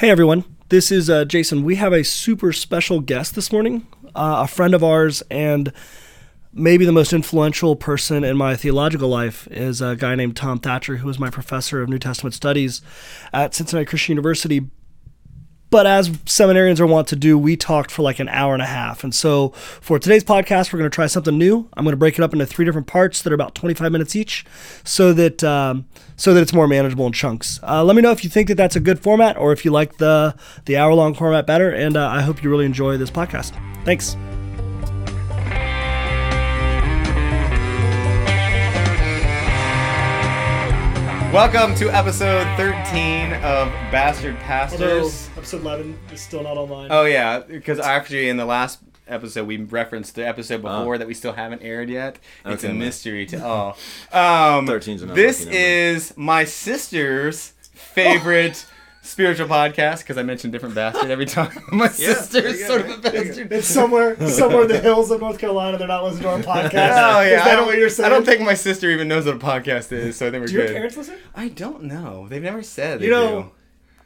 Hey everyone, this is uh, Jason. We have a super special guest this morning, uh, a friend of ours, and maybe the most influential person in my theological life is a guy named Tom Thatcher, who was my professor of New Testament studies at Cincinnati Christian University. But as seminarians are wont to do, we talked for like an hour and a half. And so for today's podcast, we're going to try something new. I'm going to break it up into three different parts that are about 25 minutes each, so that um, so that it's more manageable in chunks. Uh, let me know if you think that that's a good format, or if you like the the hour long format better. And uh, I hope you really enjoy this podcast. Thanks. Welcome to episode 13 of Bastard Pastors. episode 11 is still not online. Oh yeah, because actually in the last episode we referenced the episode before that we still haven't aired yet. It's Oh. A mystery to all. Um, 13's an This is my sister's favorite spiritual podcast because I mentioned different bastard every time. my sister's sort of a bastard. It's somewhere, somewhere in the hills of North Carolina. They're not listening to our podcast. Oh yeah, Is I that don't, what you're saying? I don't think my sister even knows what a podcast is, so I think we're Do your parents listen? I don't know. They've never said. They You know,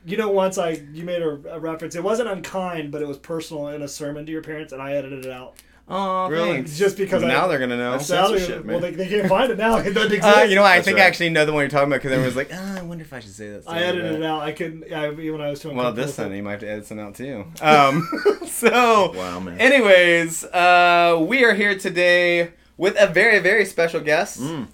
do. you know. Once I you made a, a reference. It wasn't unkind, but it was personal in a sermon to your parents, and I edited it out. Oh, Really? thanks. Just because I- now they're gonna know. That's- Now they- well, they, they can't find it now. It doesn't exist. Uh, you know, what? I That's think right. I actually know the one you're talking about because everyone was like, ah, I wonder if I should say that. I edited it out. I couldn't. I, when I was doing. Well, this Sunday you might have to edit some out too. Um, so, Wow, man. anyways, uh, we are here today with a very, very special guest. Mm.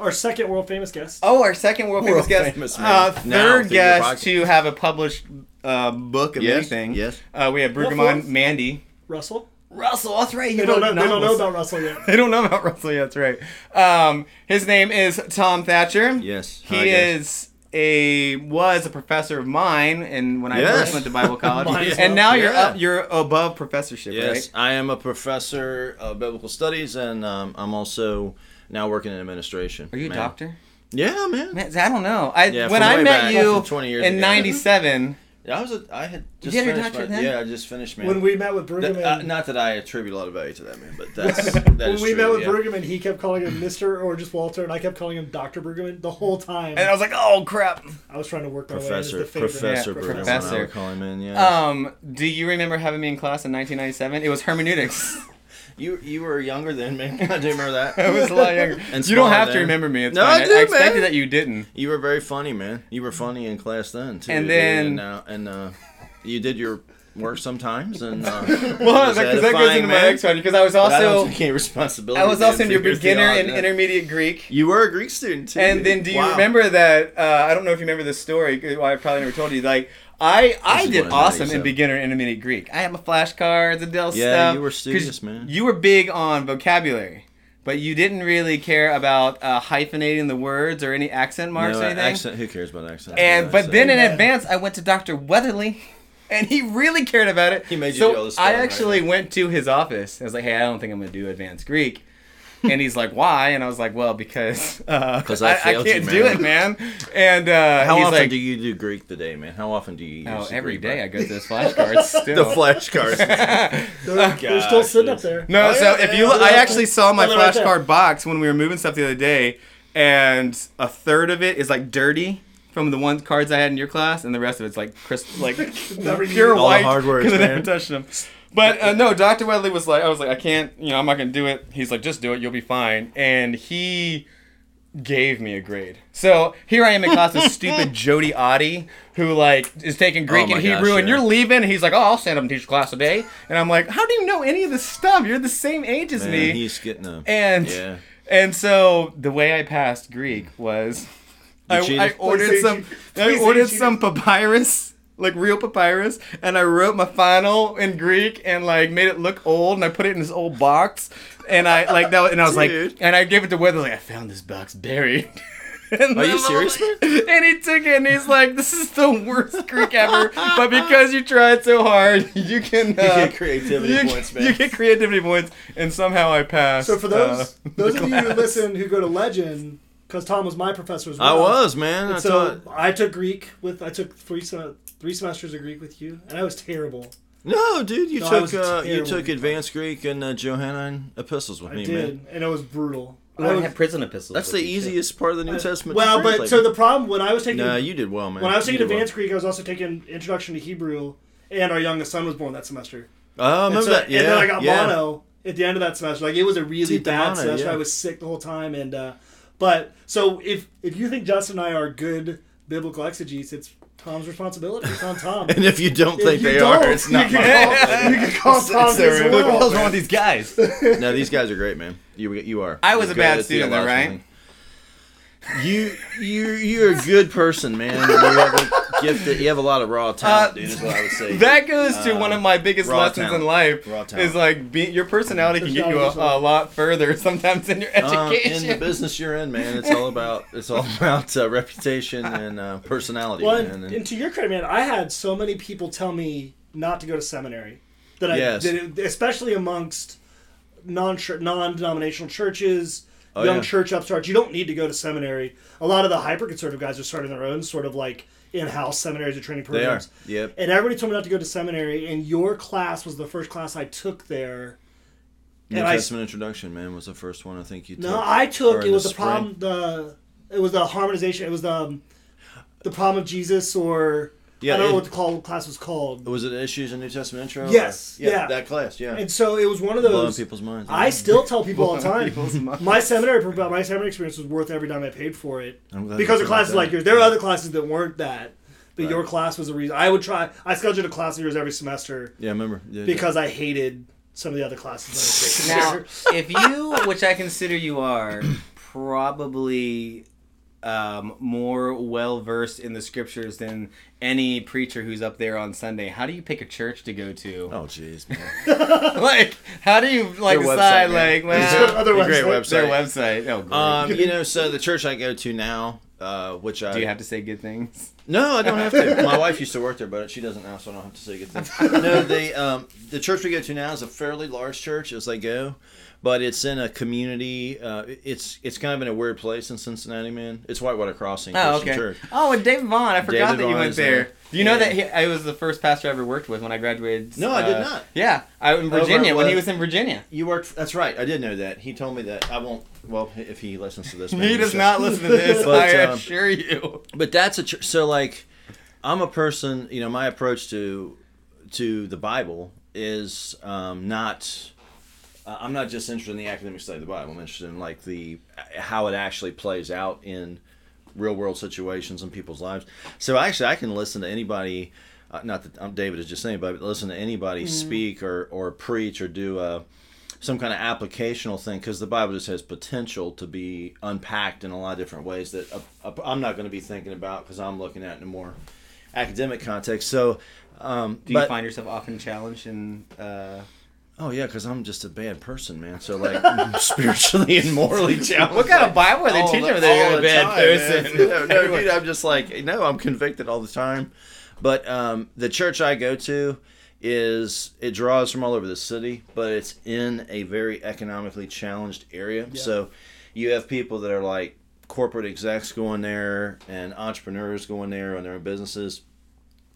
our second world famous guest. Oh, our second world famous World guest. famous, man. uh, third through guest to have a published uh, book of Yes, anything. yes. Uh, we have What Brueggemann? Mandy. Russell. Russell, that's right. He They don't, know, wrote they don't know about Russell yet. They don't know about Russell yet. That's right. Um, his name is Tom Thatcher. Yes. He Hi, is a was a professor of mine, and when I first went to Bible college, Mine and well. now you're up, you're above professorship, Yes, right? I am a professor of biblical studies, and um, I'm also now working in administration. Are you a doctor? Yeah, man. Man, I don't know. I Yeah, when I met back, you from 20 years in ago. '97. Yeah, I was. A, I had just get your finished. doctorate my, then? yeah, I just finished, man. When we met with Brueggemann, That- uh, not that I attribute a lot of value to that, man, but that's that when is we true, met with yeah. Brueggemann, he kept calling him Mister or just Walter, and I kept calling him Doctor Brueggemann the whole time. And I was like, "Oh crap!" I was trying to work my way Professor, as the. Professor Yeah, Brueggemann, Professor. I would call him in. Yeah. Um, do you remember having me in class in 1997? It was hermeneutics. you you were younger than me. I do remember that. I was a lot younger. And you don't have to remember me. It's No, fine. I I, do, I expected man. that you didn't. You were very funny, man. You were funny in class then too. And then- and, uh, and uh, you did your work sometimes, and uh, Well, because that goes into my next one. Because I was I also take responsibility. I was also in your beginner and intermediate Greek. You were a Greek student too. And dude. then, do you Wow. remember that? Uh, I don't know if you remember this story. 'cause I probably never told you. Like, I I did I awesome in beginner intermediate Greek. I had my flashcards, Adele Yeah, stuff. Yeah, you were 'cause studious, man. You were big on vocabulary, but you didn't really care about uh, hyphenating the words or any accent marks no, or anything. accent. Who cares about accent? And but then in advance, I went to Dr. Weatherly, and he really cared about it. He made you so do all this I actually right? went to his office. I was like, "Hey, I don't think I'm gonna do advanced Greek." And he's like, "Why?" And I was like, "Well, because uh, 'Cause I I, failed you, can't do it, man." And uh, How he's often like, do you do Greek today, man? How often do you use "Oh, the every Greek day I word? go to those flashcards still." the flashcards. They're, they're still sitting up there. No, Oh, so yeah, if you, look. I actually saw my Oh, they're right flashcard box when we were moving stuff the other day, and a third of it is like dirty from the one cards I had in your class, and the rest of it's like crisp, like pure used. All the white hard words, because I never man. touched them. But uh, no, Dr. Weatherly was like, I was like, I can't, you know, I'm not gonna do it. He's like, just do it, you'll be fine. And he gave me a grade. So here I am in class with stupid Jody Oddie, who like is taking Greek Oh and gosh, Hebrew, and you're leaving. And he's like, oh, I'll stand up and teach class a day. And I'm like, how do you know any of this stuff? You're the same age as Man, me. he's getting a. And Yeah. and so the way I passed Greek was I. I ordered some I ordered some papyrus, like real papyrus, and I wrote my final in Greek and like made it look old and I put it in this old box and I like that and I was Dude. like and I gave it to Weatherly. I found this box buried. And Are you serious, man? And he took it and he's like, "This is the worst Greek ever." but because you tried so hard, you can uh, get creativity you, points, man. You get creativity points, and somehow I passed. So for those uh, those the of you who listen who go to Legend, because Tom was my professor as well. I was man. I so thought. I took Greek with I took three sem- three semesters of Greek with you, and I was terrible. No, dude, you No, I took was uh, you terrible. took advanced Greek and uh, Johannine epistles with I me, did, man. and it was brutal. Well, I would- have prison epistles. That's with the you, too. easiest part of the New Testament. well, but translate. so the problem when I was taking no, you did well, man. when I was You taking did well. advanced Greek, I was also taking Introduction to Hebrew, and our youngest son was born that semester. Oh, I And, remember so- that. Yeah, and then I got yeah. mono at the end of that semester. Like it was a really Dude, the bad mono, semester. yeah. I was sick the whole time, and uh, but so if if you think Justin and I are good biblical exegetes, it's Tom's responsibility. It's on Tom. And if you don't If think you they don't, are, it's not you my fault. call, you can call It's- Tom it's their as own- What the well. hell's wrong with these guys? No, these guys are great, man. You you are. I was You're a bad good at student, though, theological right? thing. You you you're a good person, man. You have a gift. that- You have a lot of raw talent, Uh, dude. Is what I would say. That goes to Uh, one of my biggest lessons talent. in life. Raw talent. Is like be, your personality can get you a, a lot further sometimes in your Um, education. in the business you're in, man, it's all about it's all about uh, reputation and uh, personality, Well, man. and, And- and to your credit, man, I had so many people tell me not to go to seminary. That I, that it- especially amongst non non denominational churches, Oh, young yeah. church upstarts, you don't need to go to seminary. A lot of the hyper conservative guys are starting their own sort of like in house seminaries or training programs. they are. Yep. And everybody told me not to go to seminary, and your class was the first class I took there. New and I- Testament introduction, man, was the first one I think you took. No, I took it was the the problem the it was the harmonization. It was the um, the problem of Jesus, or Yeah, I don't it- know what the call, class was called. Was it issues in New Testament intro? Yes, Or- yeah. That class, yeah. And so it was one of those Blowing those. people's minds. I still tell people all the Blowing people's time. minds. My seminary, my seminary experience was worth every dime I paid for it I'm glad because you of classes that. like yours. There are other classes that weren't that, but Right. your class was the reason. I would try. I scheduled a class of yours every semester Yeah, I remember. Yeah, because I hated some of the other classes. that I Now, if you, which I consider you are, probably um, more well versed in the scriptures than any preacher who's up there on Sunday, how do you pick a church to go to? Oh, jeez, man. like, how do you like Their decide? website, man. Like, Their well, other a great website. their website. website. Oh, great. Um, you know, so the church I go to now, uh, which I do you have to say good things? No, I don't have to. My wife used to work there, but she doesn't now, so I don't have to say good things. No, the um, the church we go to now is a fairly large church as they go, but it's in a community. Uh, it's it's kind of in a weird place in Cincinnati, man. It's Whitewater Crossing Oh, Christian okay. Church. Oh, and David Vaughn. I forgot David that you Vaughn went there. there. Do you know that he, I was the first pastor I ever worked with when I graduated? No, I did uh, not. Yeah, I in Virginia at when he was in Virginia. You worked. That's right. I did know that. He told me that. I won't. Well, if he listens to this, He does so. not listen to this. But, I um, assure you. But that's a church. So like, I'm a person. You know, my approach to to the Bible is um, not. Uh, I'm not just interested in the academic study of the Bible. I'm interested in like the how it actually plays out in real world situations in people's lives. So actually, I can listen to anybody. Uh, not that um, David is just anybody, but listen to anybody speak or or preach or do a some kind of applicational thing because the Bible just has potential to be unpacked in a lot of different ways that uh, uh, I'm not going to be thinking about because I'm looking at it in a more academic context. So, um, Do you but- find yourself often challenged in? Uh, oh yeah, because I'm just a bad person, man. So like spiritually and morally challenged. what kind of Bible are they teaching the- they're all a bad time, person? No, no, dude, I'm just like no, I'm convicted all the time. But um, the church I go to is it draws from all over the city, but it's in a very economically challenged area. So you have people that are like corporate execs going there and entrepreneurs going there on their own businesses.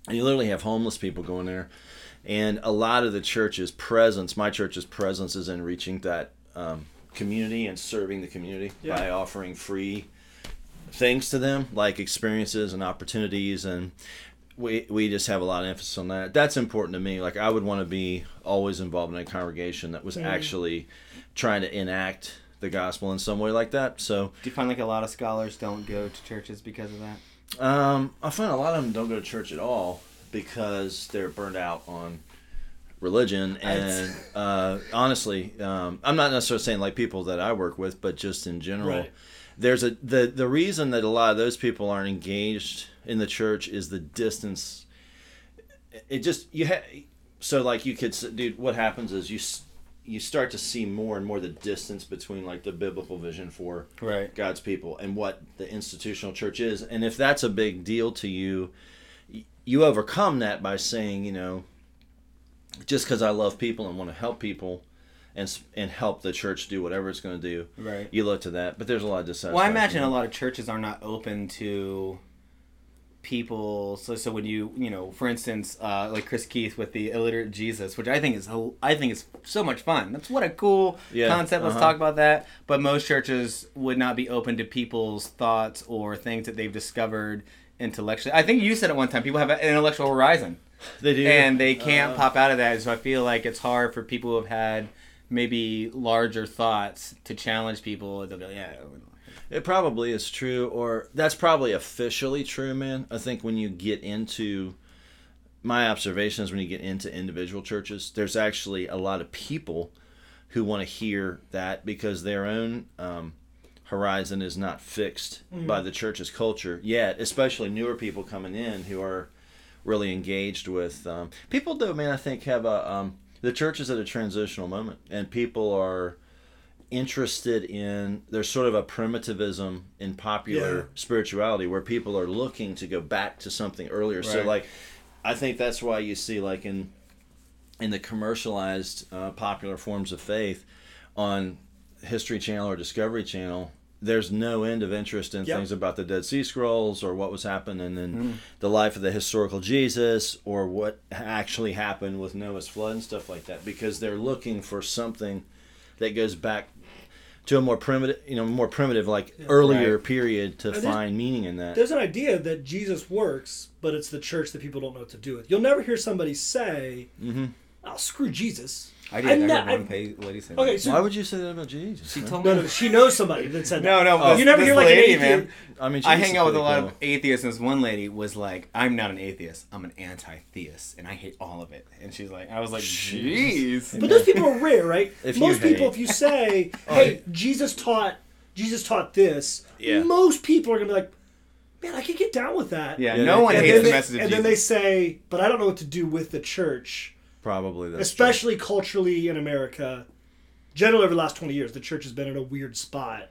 And you literally have homeless people going there. And a lot of the church's presence, my church's presence, is in reaching that um, community and serving the community Yeah. by offering free things to them, like experiences and opportunities. And we, we just have a lot of emphasis on that. That's important to me. Like, I would want to be always involved in a congregation that was actually trying to enact the gospel in some way like that. So, do you find like a lot of scholars don't go to churches because of that? Um, I find a lot of them don't go to church at all because they're burned out on religion and uh, honestly, um, I'm not necessarily saying like people that I work with, but just in general. Right. There's a the the reason that a lot of those people aren't engaged in the church is the distance. It just you have so like you could dude. What happens is you you start to see more and more the distance between like the biblical vision for Right. God's people and what the institutional church is. And if that's a big deal to you, you overcome that by saying, you know, just because I love people and want to help people and and help the church do whatever it's going to do, Right. you look to that. But there's a lot of dissatisfaction. Well, I imagine a lot of churches are not open to people so so when you you know for instance uh, like Chris Keith with the illiterate Jesus which I think is I think is so much fun. That's what a cool Yeah, concept. Let's uh-huh. talk about that. But most churches would not be open to people's thoughts or things that they've discovered intellectually. I think you said at one time people have an intellectual horizon. They do, and they can't Uh, pop out of that. So I feel like it's hard for people who have had maybe larger thoughts to challenge people. They'll be like, yeah, It probably is true, or that's probably officially true, man. I think when you get into my observations, when you get into individual churches, there's actually a lot of people who want to hear that because their own um, horizon is not fixed by the church's culture yet, especially newer people coming in who are really engaged with um, people. Though, man, I think have a um, the church is at a transitional moment, and people are interested in there's sort of a primitivism in popular Yeah. spirituality where people are looking to go back to something earlier so like i think that's why you see like in in the commercialized uh, popular forms of faith on history channel or discovery channel there's no end of interest in Yep. things about the dead sea scrolls or what was happening in the life of the historical jesus or what actually happened with noah's flood and stuff like that because they're looking for something that goes back to a more primitive, you know, more primitive, like earlier Right. period to find meaning in that. There's an idea that Jesus works, but it's the church that people don't know what to do with. You'll never hear somebody say, "Oh, screw Jesus." I did. I, ne- heard one I- pay, lady say Okay, that. so Why would you say that about Jesus? She man? told no, me. no, she knows somebody that said No, that. no. Oh. this- You never this hear like an lady, atheist. man. I mean, I Jesus hang is out with a pretty lot cool. of atheists, and this one lady was like, "I'm not an atheist. I'm an anti-theist, and I hate all of it." And she's like, "I was like, jeez." But those people are rare, right? If you most people, if you say, oh, "Hey, Jesus taught, Jesus taught this," Yeah. most people are gonna be like, "Man, I can get down with that." Yeah, Yeah, no they- one And, hates then the they, message of and Jesus. then they say, "But I don't know what to do with the church." Probably that's especially culturally in America. Generally, over the last twenty years, the church has been in a weird spot.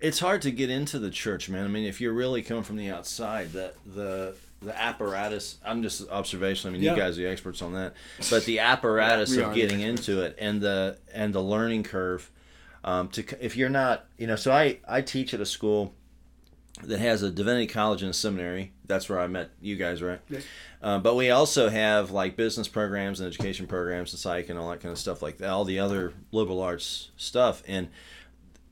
it's hard to get into the church, man. I mean, if you're really coming from the outside, the the the apparatus. I'm just observational. I mean, Yeah. you guys are the experts on that. But the apparatus We of getting into it and the and the learning curve. Um, to if you're not, you know, so I I teach at a school that has a divinity college and a seminary. That's where I met you guys, right? Yeah. Uh, but we also have like business programs and education programs and psych and all that kind of stuff like that. All the other liberal arts stuff and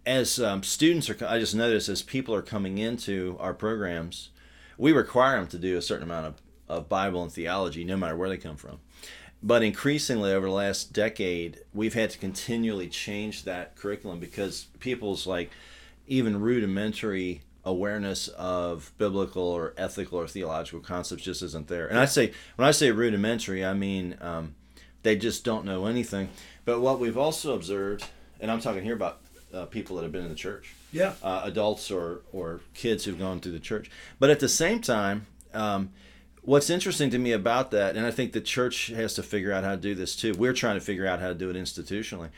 as um, students are, I just noticed as people are coming into our programs, we require them to do a certain amount of, of Bible and theology, no matter where they come from. But increasingly over the last decade, we've had to continually change that curriculum because people's like even rudimentary awareness of biblical or ethical or theological concepts just isn't there. And I say when I say rudimentary, I mean um, they just don't know anything. But what we've also observed, and I'm talking here about uh, people that have been in the church, Yeah, uh, adults or or kids who've gone through the church. But at the same time, um, what's interesting to me about that, and I think the church has to figure out how to do this too. We're trying to figure out how to do it institutionally.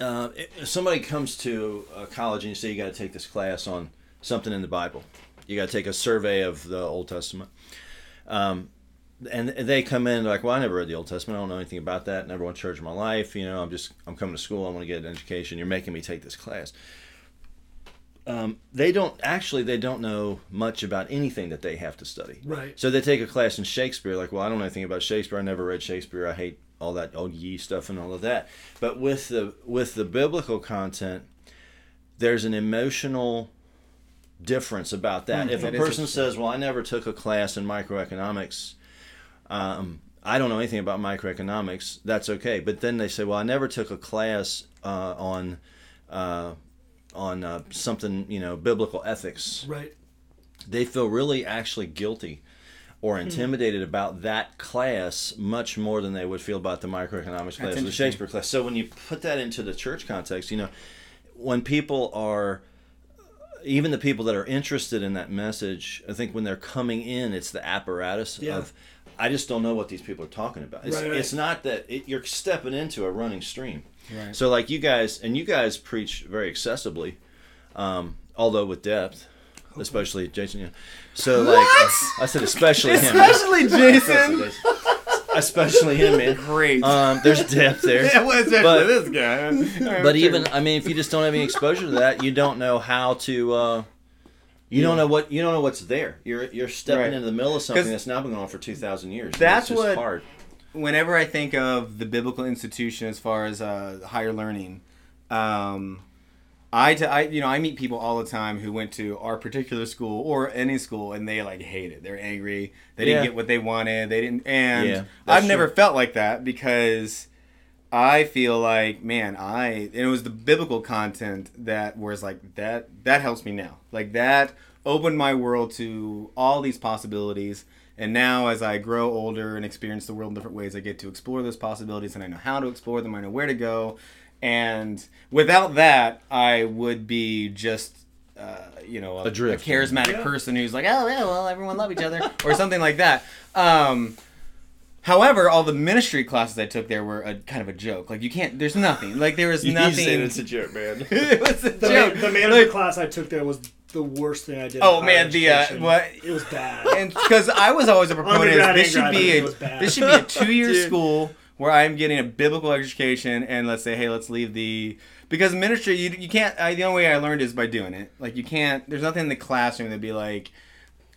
Uh, if somebody comes to a college and you say you got to take this class on something in the Bible, you got to take a survey of the Old Testament. Um, and they come in like, well, I never read the Old Testament. I don't know anything about that. Never went to church in my life. You know, I'm just I'm coming to school. I want to get an education. You're making me take this class. Um, they don't actually they don't know much about anything that they have to study. right. So they take a class in Shakespeare, like, well, I don't know anything about Shakespeare. I never read Shakespeare. I hate all that old ye stuff and all of that. But with the with the biblical content, there's an emotional difference about that. Hmm, if a person says, "Well, I never took a class in microeconomics," um, I don't know anything about microeconomics. That's okay. But then they say, "Well, I never took a class uh, on." Uh, on uh, something you know biblical ethics Right. they feel really actually guilty or intimidated about that class much more than they would feel about the microeconomics class or the. Shakespeare class. So when you put that into the church context, you know, when people are even the people that are interested in that message, I think when they're coming in, it's the apparatus Yeah. of I just don't know what these people are talking about. It's, Right, right. it's not that it, you're stepping into a running stream. Right. So like you guys, and you guys preach very accessibly, um, although with depth, especially Jason. Yeah. So like uh, I said, especially him, Especially Jason. especially him, man. Great. Um, there's depth there. yeah, well, especially but- this guy. But even I mean, if you just don't have any exposure to that, you don't know how to uh, You don't know what you don't know what's there. You're you're stepping Right. into the middle of something that's now been going on for two thousand years. that's it's just what- hard. whenever I think of the biblical institution as far as uh, higher learning, um, I, t- I you know I meet people all the time who went to our particular school or any school and they like hate it. They're angry. They didn't Yeah. get what they wanted. They didn't. And Yeah, I've never true. felt like that because I feel like man, I and it was the biblical content that was like that. That helps me now. Like that opened my world to all these possibilities. And now, as I grow older and experience the world in different ways, I get to explore those possibilities, and I know how to explore them. I know where to go. And without that, I would be just, uh, you know, a, a Adrift. charismatic Yeah. person who's like, oh yeah, well, everyone love each other, or something like that. Um, However, all the ministry classes I took there were a kind of a joke. Like you can't. There's nothing. Like there was nothing. a joke, man. it was a The, joke. man, the management Like, class I took there was the worst thing I did. Oh, in man, higher the, uh, what- It was bad. and because I was always a proponent, of this should be a it was bad. this should be a two year school where I'm getting a biblical education, and let's say, hey, let's leave the because ministry you, you can't. I, the only way I learned is by doing it. Like you can't. There's nothing in the classroom that'd be like.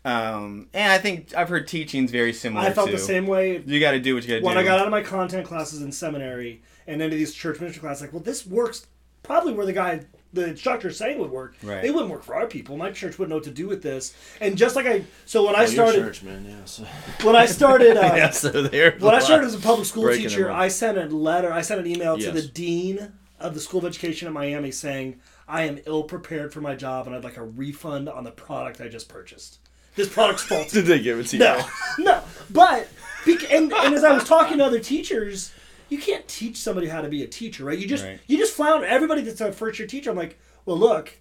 Um, and I think I've heard teachings very similar. I felt to, the same way You got to do what you got to do. when I got out of my content classes in seminary and into these church ministry classes. Like, well, this works probably where the guy, the instructor, is saying would work. Right. It wouldn't work for our people. My church wouldn't know what to do with this. And just like I, so when I Oh, Your started, church, man. Yeah. So, when I started, uh, yeah, so there. when I started as a public school teacher. I sent a letter, I sent an email to the dean of the School of Education in Miami saying, I am ill prepared for my job and I'd like a refund on the product I just purchased. This product's faulty. Did they give it to you? No, no. But and, and as I was talking to other teachers, you can't teach somebody how to be a teacher, right? You just Right. you just flounder. Everybody that's a first year teacher, I'm like, well, look,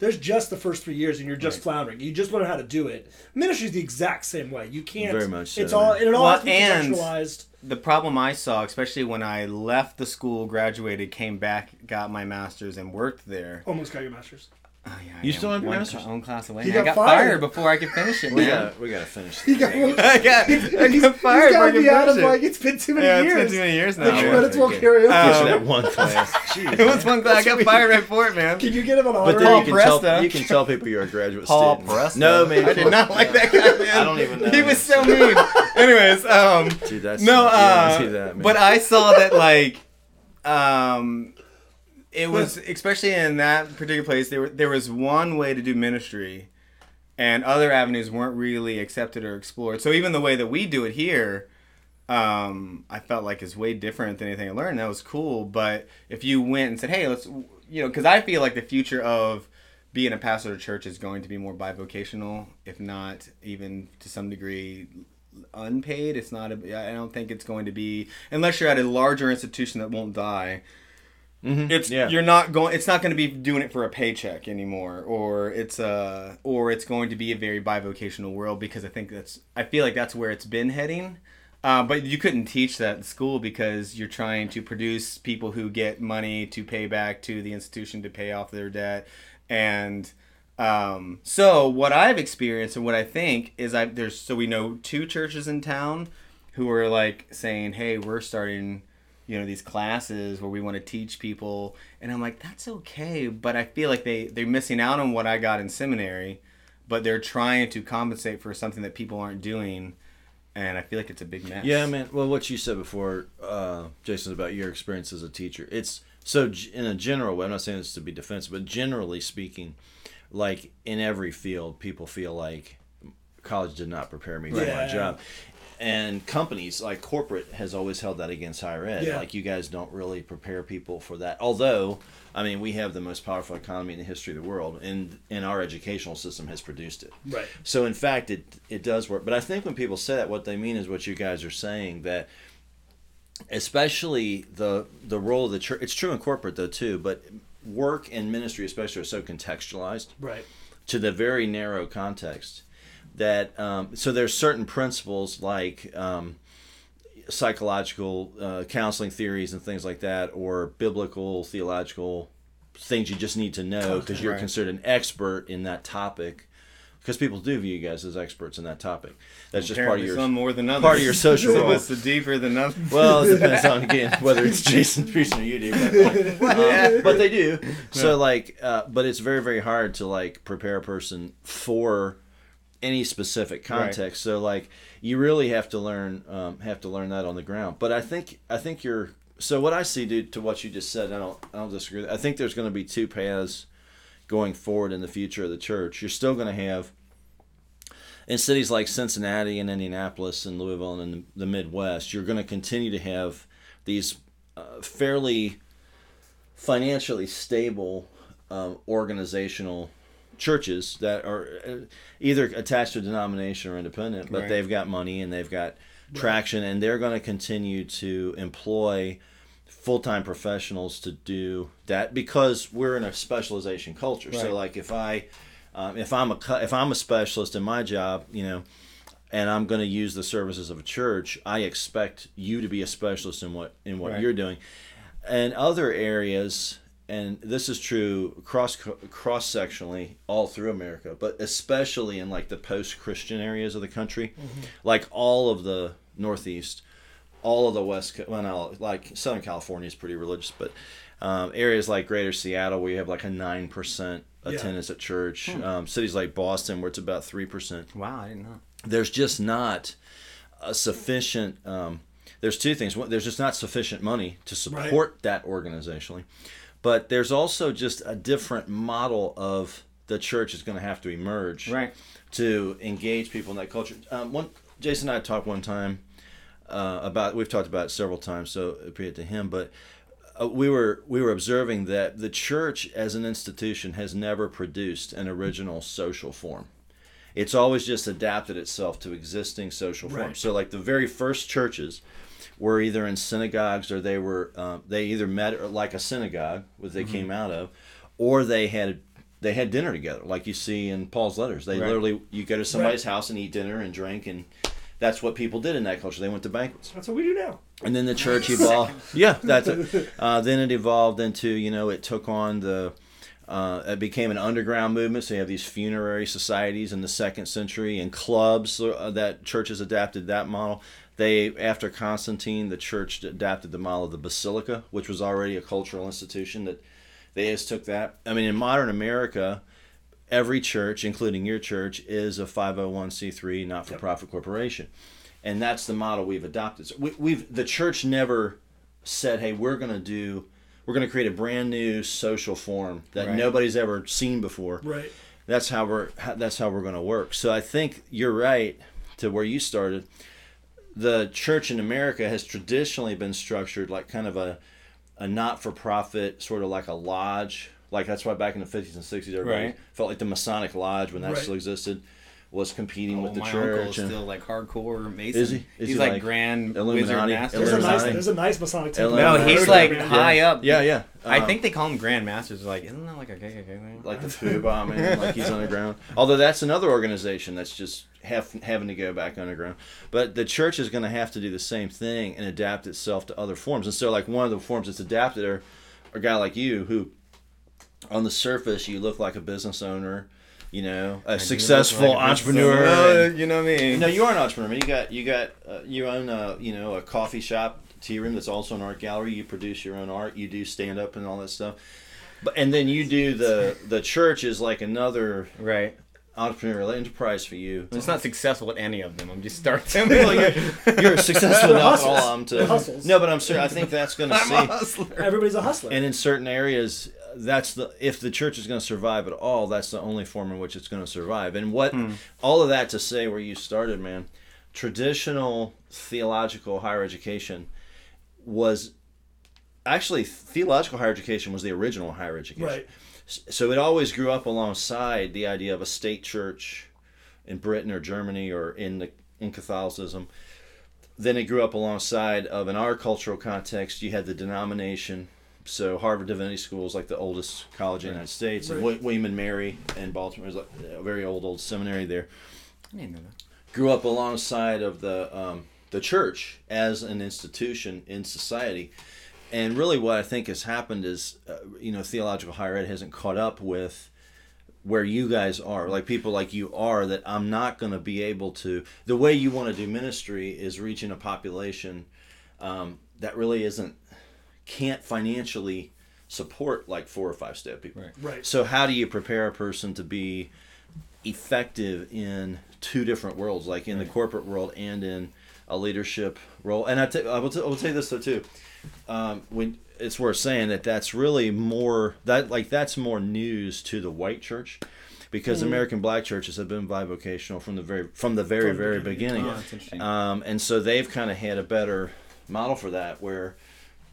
there's just the first three years, and you're just floundering. You just learn how to do it. Ministry's the exact same way. You can't. Very much so, It's all man. it all Well, has to be contextualized. the problem I saw, especially when I left the school, graduated, came back, got my master's, and worked there. Almost got your master's. Oh, yeah, You still have your one master's? cla- One class away. He I got got fired. fired. before I could finish it. We man. got we gotta finish. He got. I got, I he's, got fired. he's before I got to could be out of finish it. like it's been too many Yeah, it's years. been too many years now. The man. credits won't Okay. carry over. Um, Get you that one class. Jeez. It was one class. I got fired right for it, man. Can you get him an honor? But then Paul you can tell you can tell people you're a graduate Paul student. Presta. No man, I did not like that guy, man. I don't even know He was so mean. Anyways, um, Dude, that's no, uh, don't that, but I saw that like, um, it was especially in that particular place. There, were- there was one way to do ministry, and other avenues weren't really accepted or explored. So even the way that we do it here, um, I felt like is way different than anything I learned. That was cool. But if you went and said, "Hey, let's," you know, because I feel like the future of being a pastor of church is going to be more bivocational, if not even to some degree unpaid. It's not. A, I don't think it's going to be unless you're at a larger institution that won't die. It's Yeah. you're not going. It's not going to be doing it for a paycheck anymore, or it's uh or it's going to be a very bivocational world because I think that's. I feel like that's where it's been heading. Uh, but you couldn't teach that in school because you're trying to produce people who get money to pay back to the institution to pay off their debt, and um, so what I've experienced and what I think is I there's so we know two churches in town who are like saying, hey, we're starting you know these classes where we want to teach people and i'm like that's okay but i feel like they they're missing out on what i got in seminary but they're trying to compensate for something that people aren't doing and i feel like it's a big mess Yeah, man. Well, what you said before, uh, Jason, about your experience as a teacher, it's so in a general way. I'm not saying this to be defensive, but generally speaking, like in every field, people feel like college did not prepare me for my job. And companies like corporate has always held that against higher ed. Yeah. Like you guys don't really prepare people for that. Although, I mean, we have the most powerful economy in the history of the world, and and our educational system has produced it. Right. So in fact, it it does work. But I think when people say that, what they mean is what you guys are saying that, especially the the role of the church. It's true in corporate though too, but work and ministry especially are so contextualized Right. to the very narrow context that um, so there's certain principles like um, psychological uh, counseling theories and things like that or biblical theological things you just need to know because you're Right. considered an expert in that topic because people do view you guys as experts in that topic. That's just part of your some more than others. part of your social role. is the deeper than others. Well, it depends on again whether it's Jason Priest or you do, but, but they do. So like, uh, but it's very very hard to like prepare a person for any specific context. So like, you really have to learn um, have to learn that on the ground. But I think I think you're so what I see, dude, to what you just said. I don't I don't disagree. I think there's going to be two paths going forward in the future of the church. You're still going to have in cities like Cincinnati and Indianapolis and Louisville and in the Midwest, you're going to continue to have these uh, fairly financially stable um, organizational churches that are uh, either attached to a denomination or independent, but Right. they've got money and they've got traction, and they're going to continue to employ full-time professionals to do that because we're in a specialization culture. Right. So, like, if I um, if I'm a if I'm a specialist in my job, you know, and I'm going to use the services of a church, I expect you to be a specialist in what in what Right. you're doing. And other areas, and this is true cross cross sectionally all through America, but especially in like the post Christian areas of the country, like all of the Northeast, all of the West, well, no, like Southern California is pretty religious, but um, areas like Greater Seattle where you have like a nine percent Yeah. attendance at church, um, cities like Boston where it's about three percent. Wow, I didn't know. there's just not a sufficient um, there's two things. One, there's just not sufficient money to support that organizationally but there's also just a different model of the church is going to have to emerge Right. to engage people in that culture um, one jason and i talked one time uh, about we've talked about it several times so appreciate to him but uh, we were we were observing that the church as an institution has never produced an original social form it's always just adapted itself to existing social forms. Right. So, like the very first churches were either in synagogues or they were uh, they either met like a synagogue, which they came out of, or they had they had dinner together, like you see in Paul's letters. They Right. literally you go to somebody's house and eat dinner and drink, and that's what people did in that culture. They went to banquets. That's what we do now. And then the church evolved. yeah, that's it. Uh, then it evolved into you know it took on the. Uh, it became an underground movement. So you have these funerary societies in the second century and clubs uh, that churches adapted that model. They after Constantine, the church adapted the model of the basilica, which was already a cultural institution. That they just took that. I mean, in modern America, every church, including your church, is a 501c3 not-for-profit corporation, and that's the model we've adopted. So we, we've the church never said, "Hey, we're going to do, we're going to create a brand new social form that Right. nobody's ever seen before." Right. That's how we're that's how we're going to work. So I think you're right to where you started. The church in America has traditionally been structured like kind of a a not-for-profit sort of like a lodge. Like that's why back in the 50s and 60s everybody Right. felt like the Masonic Lodge when that Right. still existed was competing with the Oh, my church. uncle is and- still like hardcore Mason. Is he? Is he's he like, like Grand Illuminati? Wizard Master. There's a nice, there's a nice Masonic temple. No, No, he's heard like that. high up. yeah, yeah. I Um, think they call him Grand Masters. Like, isn't that like a KKK thing? like the foo bombing, like he's underground. Although that's another organization that's just have, having to go back underground. But the church is going to have to do the same thing and adapt itself to other forms. And so, like one of the forms that's adapted are a guy like you who, on the surface, you look like a business owner, you know, a successful Like, entrepreneur. uh, and- you know me. no, you are an entrepreneur. man. You got you got uh, you own a you know a coffee shop, tea room that's also an art gallery. You produce your own art. You do stand up and all that stuff. But and then you do the the church is like another Right. entrepreneurial enterprise for you. I'm not successful at any of them. I'm just starting. Well, you're, you're successful They're enough all hustles. of them to They're no, but I'm sure I think that's going to I'm see. a hustler. Everybody's a hustler. And in certain areas, that's the if the church is going to survive at all, that's the only form in which it's going to survive. And what hmm. all of that to say where you started, man, traditional theological higher education was actually theological higher education was the original higher education. right. So it always grew up alongside the idea of a state church in Britain or Germany or in the in Catholicism. Then it grew up alongside of in our cultural context, you had the denomination. So Harvard Divinity School is like the oldest college in the United States, and. Wi- William and Mary in Baltimore is like a very old old seminary there. I didn't know that. Grew up alongside of the um, the church as an institution in society, and really what I think has happened is, uh, you know, theological higher ed hasn't caught up with where you guys are, like people like you are, that I'm not going to be able to. The way you want to do ministry is reaching a population um, that really isn't can't financially support like four or five step people. Right. Right. So how do you prepare a person to be effective in two different worlds, like in the corporate world and in a leadership role? And I, t- I will, t- I will tell you this though too. Um, when it's worth saying that that's really more that like that's more news to the white church because American black churches have been bivocational from the very from the very From very beginning. beginning. Yeah, that's interesting. Um, and so they've kind of had a better model for that where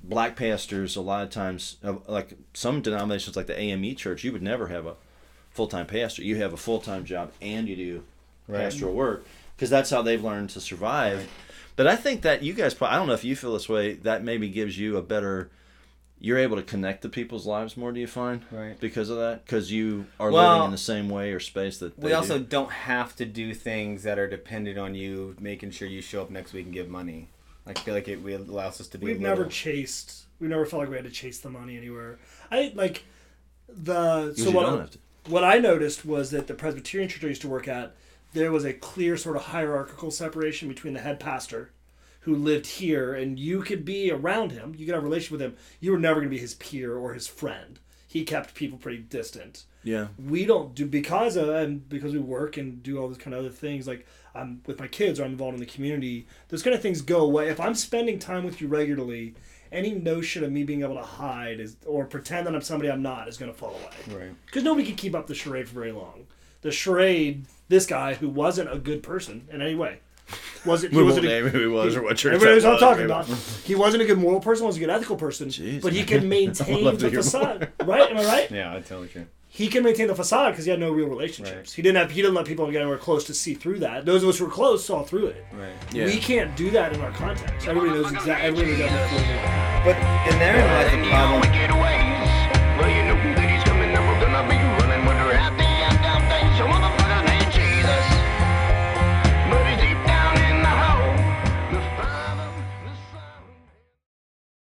black pastors a lot of times uh, like some denominations like the AME church you would never have a full-time pastor you have a full-time job and you do Right. pastoral work because that's how they've learned to survive but I think that you guys probably I don't know if you feel this way that maybe gives you a better you're able to connect to people's lives more do you find Right. because of that because you are Well, living in the same way or space that We also do. do. not have to do things that are dependent on you making sure you show up next week and give money. I feel like it we- allows us to be. We've a never chased. We never felt like we had to chase the money anywhere. I like the Because so you what, don't have to. what I noticed was that the Presbyterian church I used to work at, there was a clear sort of hierarchical separation between the head pastor, who lived here, and you could be around him, you could have a relationship with him. You were never going to be his peer or his friend. He kept people pretty distant. yeah We don't do because of and because we work and do all these kind of other things. Like I'm with my kids or I'm involved in the community. Those kind of things go away. If I'm spending time with you regularly, any notion of me being able to hide is or pretend that I'm somebody I'm not is going to fall away Right. because nobody can keep up the charade for very long. The charade, this guy who wasn't a good person in any way, was it? He we won't name who he was or what church everybody what I'm talking was. about. He wasn't a good moral person. wasn't a good ethical person. Jeez. But he could maintain the facade, right? Am I right? Yeah, that's totally true. He can maintain the facade because he had no real relationships. Right. He didn't have. He didn't let people get anywhere close to see through that. Those of us who were close saw through it. Right. Yeah. We can't do that in our context. Everybody knows exactly. Everybody knows everything. But and therein lies the problem